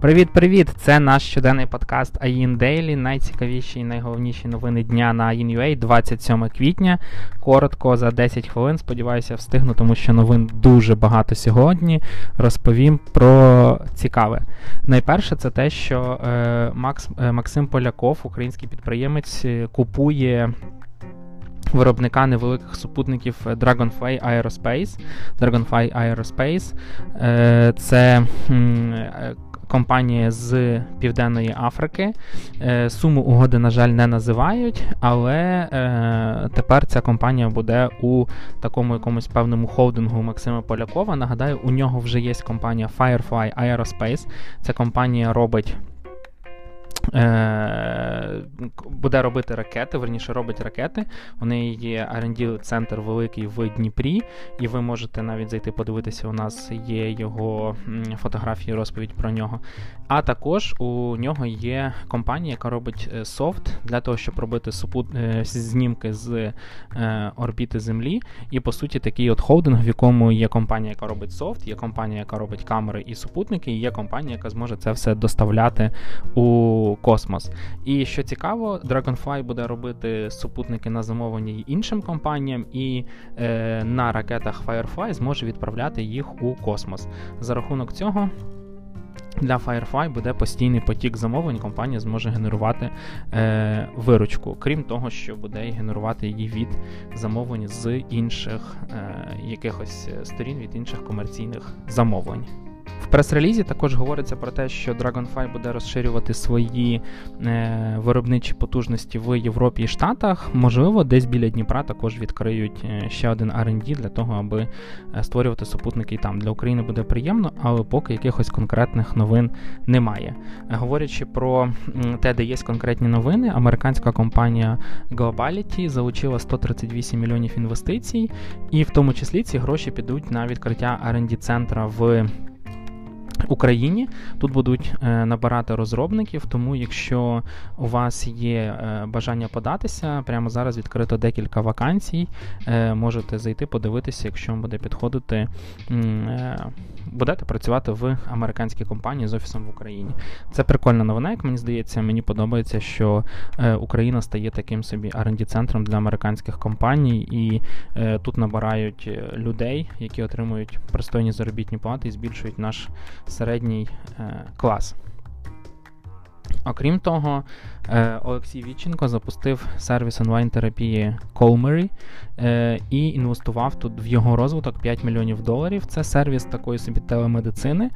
Привіт-привіт! Це наш щоденний подкаст AIN Daily, найцікавіші і найголовніші новини дня на AIN.ua 27 квітня. Коротко за 10 хвилин. Сподіваюся, встигну, тому що новин дуже багато сьогодні. Розповім про цікаве. Найперше, це те, що е, Макс, е, Максим Поляков, український підприємець, е, купує. Виробника невеликих супутників Dragonfly Aerospace. Dragonfly Aerospace е, це компанія з Південної Африки. Е, суму угоди, на жаль, не називають, але е, тепер ця компанія буде у такому якомусь певному холдингу Максима Полякова. Нагадаю, у нього вже є компанія Firefly Aerospace. Ця компанія робить. Е, буде робити ракети, верніше робить ракети. У неї є rd центр великий в Дніпрі, і ви можете навіть зайти подивитися. У нас є його фотографії, розповідь про нього. А також у нього є компанія, яка робить е, софт для того, щоб робити супут... Е, знімки з орбіти Землі. І по суті такий от холдинг, в якому є компанія, яка робить софт, є компанія, яка робить камери і супутники, і є компанія, яка зможе це все доставляти у космос. І що цікаво, Dragonfly буде робити супутники на замовлення іншим компаніям, і е, на ракетах Firefly зможе відправляти їх у космос. За рахунок цього. Для Firefly буде постійний потік замовлень, компанія зможе генерувати е, виручку, крім того, що буде генерувати її від замовлень з інших е, якихось сторін, від інших комерційних замовлень. В прес-релізі також говориться про те, що Dragonfly буде розширювати свої е, виробничі потужності в Європі і Штатах. Можливо, десь біля Дніпра також відкриють е, ще один R&D для того, аби е, створювати супутники і там. Для України буде приємно, але поки якихось конкретних новин немає. Говорячи про те, де є конкретні новини, американська компанія Globality залучила 138 мільйонів інвестицій, і в тому числі ці гроші підуть на відкриття R&D центра в. Україні. Тут будуть е, набирати розробників, тому якщо у вас є е, бажання податися, прямо зараз відкрито декілька вакансій. Е, можете зайти, подивитися, якщо вам буде підходити, будете працювати в американській компанії з офісом в Україні. Це прикольна новина, як мені здається, мені подобається, що Україна стає таким собі rd центром для американських компаній, і тут набирають людей, які отримують пристойні заробітні плати і збільшують наш середній е, клас. Окрім того, е, Олексій Вітченко запустив сервіс онлайн-терапії Colmery е, і інвестував тут в його розвиток 5 мільйонів доларів. Це сервіс такої собі телемедицини.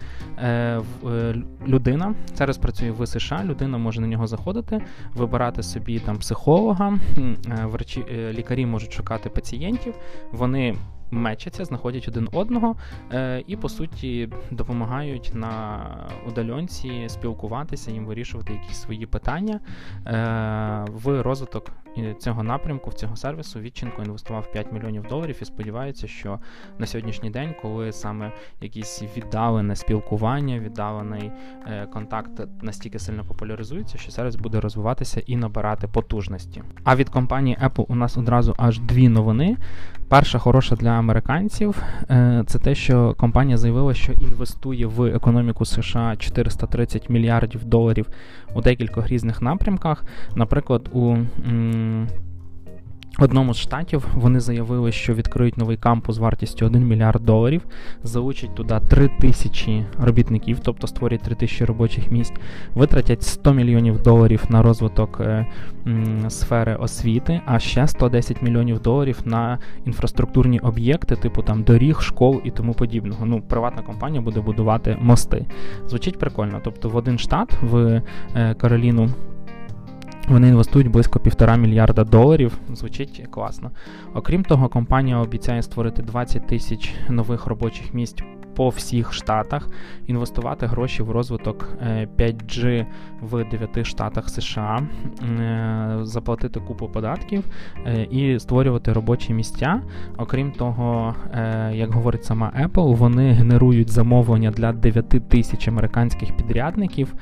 Людина сервіс працює в США, людина може на нього заходити, вибирати собі там психолога, лікарі можуть шукати пацієнтів. Вони мечаться, знаходять один одного е, і, по суті, допомагають на удальонці спілкуватися, їм вирішувати якісь свої питання е, в розвиток цього напрямку, в цього сервісу. Вітченко інвестував 5 мільйонів доларів і сподівається, що на сьогоднішній день, коли саме якісь віддалене спілкування, віддалений е, контакт настільки сильно популяризується, що сервіс буде розвиватися і набирати потужності. А від компанії Apple у нас одразу аж дві новини. Перша хороша для американців е, це те, що компанія заявила, що інвестує в економіку США 430 мільярдів доларів у декількох різних напрямках. Наприклад, у Одному з штатів вони заявили, що відкриють новий кампус вартістю 1 мільярд доларів, залучать туди 3 тисячі робітників, тобто створять 3 тисячі робочих місць, витратять 100 мільйонів доларів на розвиток е, м, сфери освіти, а ще 110 мільйонів доларів на інфраструктурні об'єкти, типу там доріг, школ і тому подібного. Ну, приватна компанія буде будувати мости. Звучить прикольно. Тобто в один штат в е, Кароліну. Вони інвестують близько півтора мільярда доларів. Звучить класно. Окрім того, компанія обіцяє створити 20 тисяч нових робочих місць по всіх штатах, інвестувати гроші в розвиток 5G е, в 9 штатах США, е, заплатити купу податків е, і створювати робочі місця. Окрім того, як говорить сама Apple, вони генерують замовлення для 9 тисяч американських підрядників.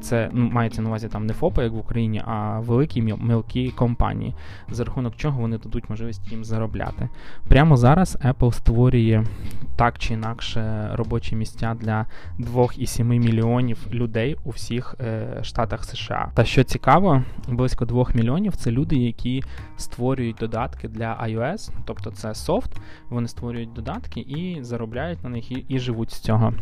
Це ну, мається на увазі там не ФОПи, як в Україні, а великі мілкі компанії, за рахунок чого вони дадуть можливість їм заробляти. Прямо зараз Apple створює так чи інакше робочі місця для 2,7 мільйонів людей у всіх е, штатах США. Та що цікаво, близько 2 мільйонів це люди, які створюють додатки для iOS, тобто це софт. Вони створюють додатки і заробляють на них і, і живуть з цього.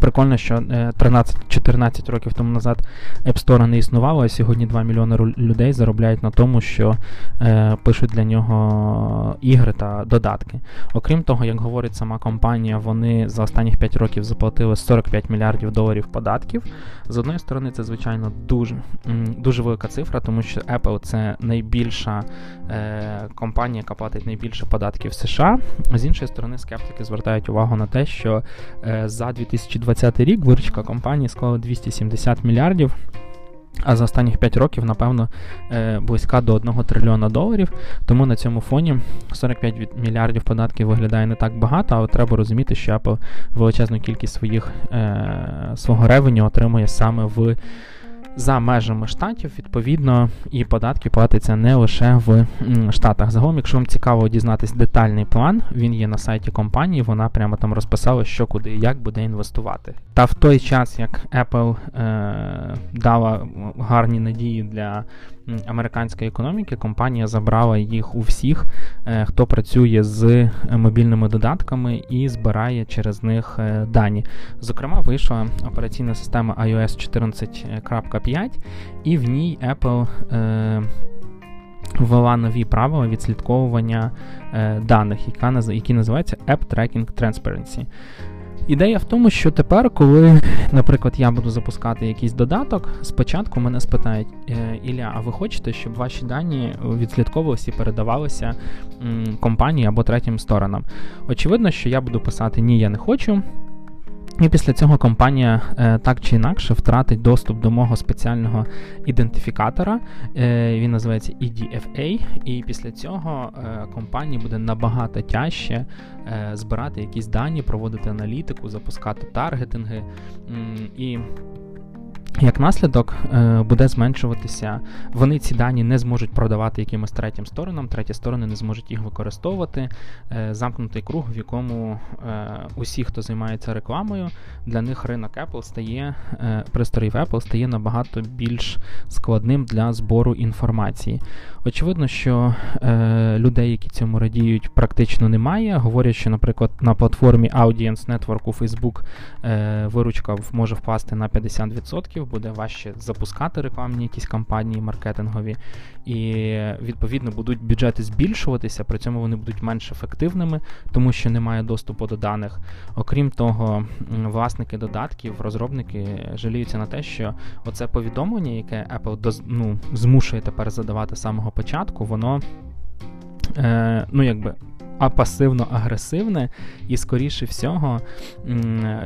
Прикольно, що 13-14 е, років тому назад App Store не існувало, а сьогодні 2 мільйони людей заробляють на тому, що е, пишуть для нього ігри та додатки. Окрім того, як говорить сама компанія, вони за останніх 5 років заплатили 45 мільярдів доларів податків. З одної сторони, це, звичайно, дуже дуже велика цифра, тому що Apple це найбільша е, компанія, яка платить найбільше податків в США. З іншої сторони, скептики звертають увагу на те, що е, за 2000 2020 рік виручка компанії склала 270 мільярдів. А за останніх 5 років, напевно, е, близька до 1 трильйона доларів. Тому на цьому фоні 45 мільярдів податків виглядає не так багато, але треба розуміти, що Apple величезну кількість своїх, е, свого ревеню отримує саме в за межами штатів, відповідно, і податки платяться не лише в Штатах. Загалом, якщо вам цікаво дізнатись детальний план, він є на сайті компанії, вона прямо там розписала, що куди і як буде інвестувати. Та в той час, як Apple е, дала гарні надії для американської економіки, компанія забрала їх у всіх, е, хто працює з е, мобільними додатками і збирає через них е, дані. Зокрема, вийшла операційна система iOS 14.5, і в ній Apple. Ввела нові правила відслідковування е, даних, яка, які називаються App Tracking Transparency. Ідея в тому, що тепер, коли, наприклад, я буду запускати якийсь додаток, спочатку мене спитають, «Е, Ілля, а ви хочете, щоб ваші дані відслідковувалися і передавалися компанії або третім сторонам? Очевидно, що я буду писати Ні, я не хочу. І після цього компанія е, так чи інакше втратить доступ до мого спеціального ідентифікатора. Е, він називається EDFA, і після цього е, компанії буде набагато тяжче збирати якісь дані, проводити аналітику, запускати таргетинги. І як наслідок е, буде зменшуватися, вони ці дані не зможуть продавати якимось третім сторонам, треті сторони не зможуть їх використовувати. Е, замкнутий круг, в якому е, усі, хто займається рекламою, для них ринок Apple стає, пристроїв Apple стає набагато більш складним для збору інформації. Очевидно, що людей, які цьому радіють, практично немає. Говорять, що, наприклад, на платформі Audience Network у Facebook виручка може впасти на 50% буде важче запускати рекламні якісь кампанії маркетингові, і відповідно будуть бюджети збільшуватися, при цьому вони будуть менш ефективними, тому що немає доступу до даних. Окрім того, власники додатків, розробники жаліються на те, що оце повідомлення, яке Apple ну, змушує тепер задавати з самого початку, воно. Е, ну, якби а пасивно-агресивне, і, скоріше всього,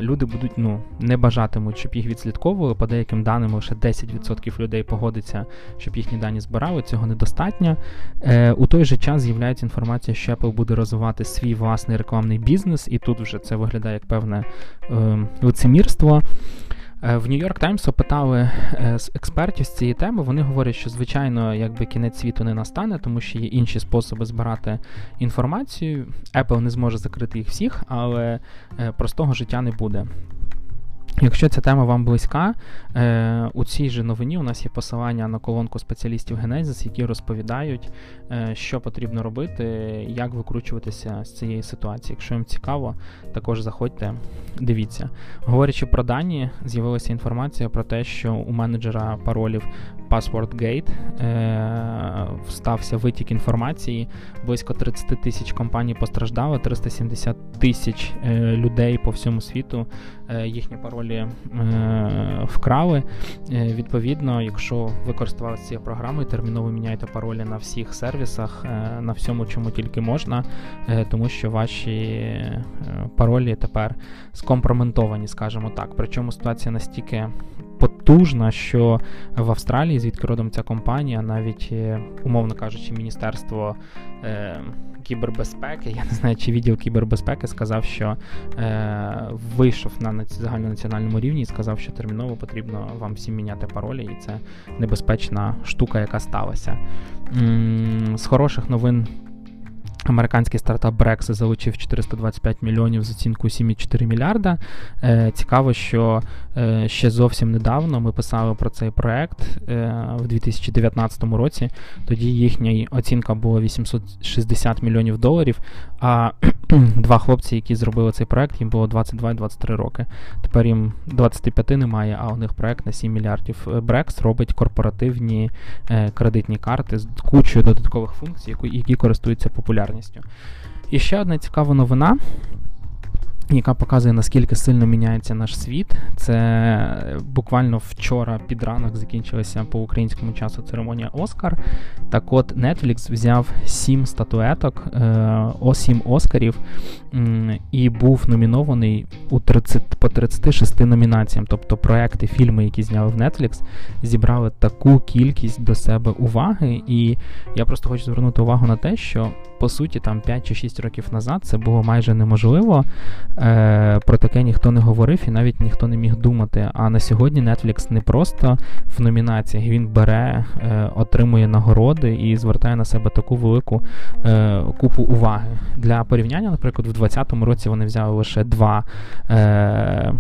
люди будуть ну, не бажатимуть, щоб їх відслідковували. По деяким даним, лише 10% людей погодиться, щоб їхні дані збирали. Цього недостатньо. Е, У той же час з'являється інформація, що Apple буде розвивати свій власний рекламний бізнес, і тут вже це виглядає як певне е, лицемірство. Е, в Нью-Йорк Таймс опитали з експертів з цієї теми. Вони говорять, що звичайно, якби кінець світу не настане, тому що є інші способи збирати інформацію. Apple не зможе закрити їх всіх, але е, простого життя не буде. Якщо ця тема вам близька, е, у цій же новині у нас є посилання на колонку спеціалістів Генезис, які розповідають, е, що потрібно робити, як викручуватися з цієї ситуації. Якщо їм цікаво, також заходьте, дивіться. Говорячи про дані, з'явилася інформація про те, що у менеджера паролів PasswordGate е, стався витік інформації. Близько 30 тисяч компаній постраждало, 370 тисяч е, людей по всьому світу е, їхні паролі е, вкрали. Е, відповідно, якщо ви користувалися цією терміново міняйте паролі на всіх сервісах, е, на всьому, чому тільки можна, тому що ваші паролі тепер скомпроментовані, скажімо так. Причому ситуація настільки потужна, що в Австралії, звідки родом ця компанія, навіть, е, умовно кажучи, Міністерство е, кібербезпеки, я не знаю, чи відділ кібербезпеки сказав, що е, вийшов на загальнонаціональному рівні і сказав, що терміново потрібно вам всім міняти паролі, і це небезпечна штука, яка сталася. З хороших новин. Американський стартап Brex залучив 425 мільйонів з оцінкою 7,4 мільярда. Е, Цікаво, що е, ще зовсім недавно ми писали про цей проект е, в 2019 році. Тоді їхня оцінка була 860 мільйонів доларів. А два хлопці, які зробили цей проект, їм було 22 і 23 роки. Тепер їм 25 немає, а у них проект на 7 мільярдів. Брекс робить корпоративні е, кредитні карти з кучою додаткових функцій, які користуються популярністю. І ще одна цікава новина. Яка показує, наскільки сильно міняється наш світ. Це буквально вчора під ранок закінчилася по українському часу церемонія Оскар. Так от Netflix взяв сім статуеток, о сім Оскарів, і був номінований у 30, по 36 номінаціям. Тобто проекти, фільми, які зняли в Netflix, зібрали таку кількість до себе уваги. І я просто хочу звернути увагу на те, що по суті там 5 чи 6 років назад це було майже неможливо. Е, Про таке ніхто не говорив і навіть ніхто не міг думати. А на сьогодні Netflix не просто в номінаціях він бере, е, отримує нагороди і звертає на себе таку велику е, купу уваги. Для порівняння, наприклад, в 2020 році вони взяли лише два е,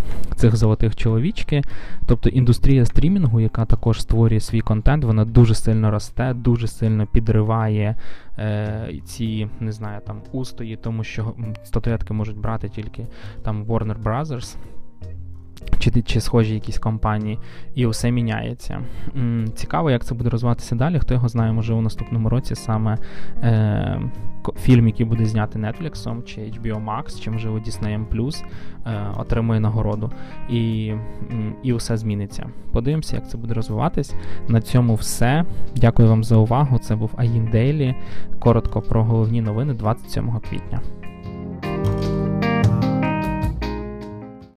цих золотих чоловічки. Тобто індустрія стрімінгу, яка також створює свій контент, вона дуже сильно росте, дуже сильно підриває е, ці, не знаю, там устої, тому що статуетки можуть брати тільки там Warner Brothers. Чи чи схожі якісь компанії, і усе міняється. Цікаво, як це буде розвиватися далі. Хто його знає, може у наступному році саме е, фільм, який буде знятий Netflix чи HBO Max, чи можливо Disney Plus, е, отримує нагороду. І і усе зміниться. Подивимося, як це буде розвиватись. На цьому все. Дякую вам за увагу. Це був Аїн Дейлі. Коротко про головні новини 27 квітня.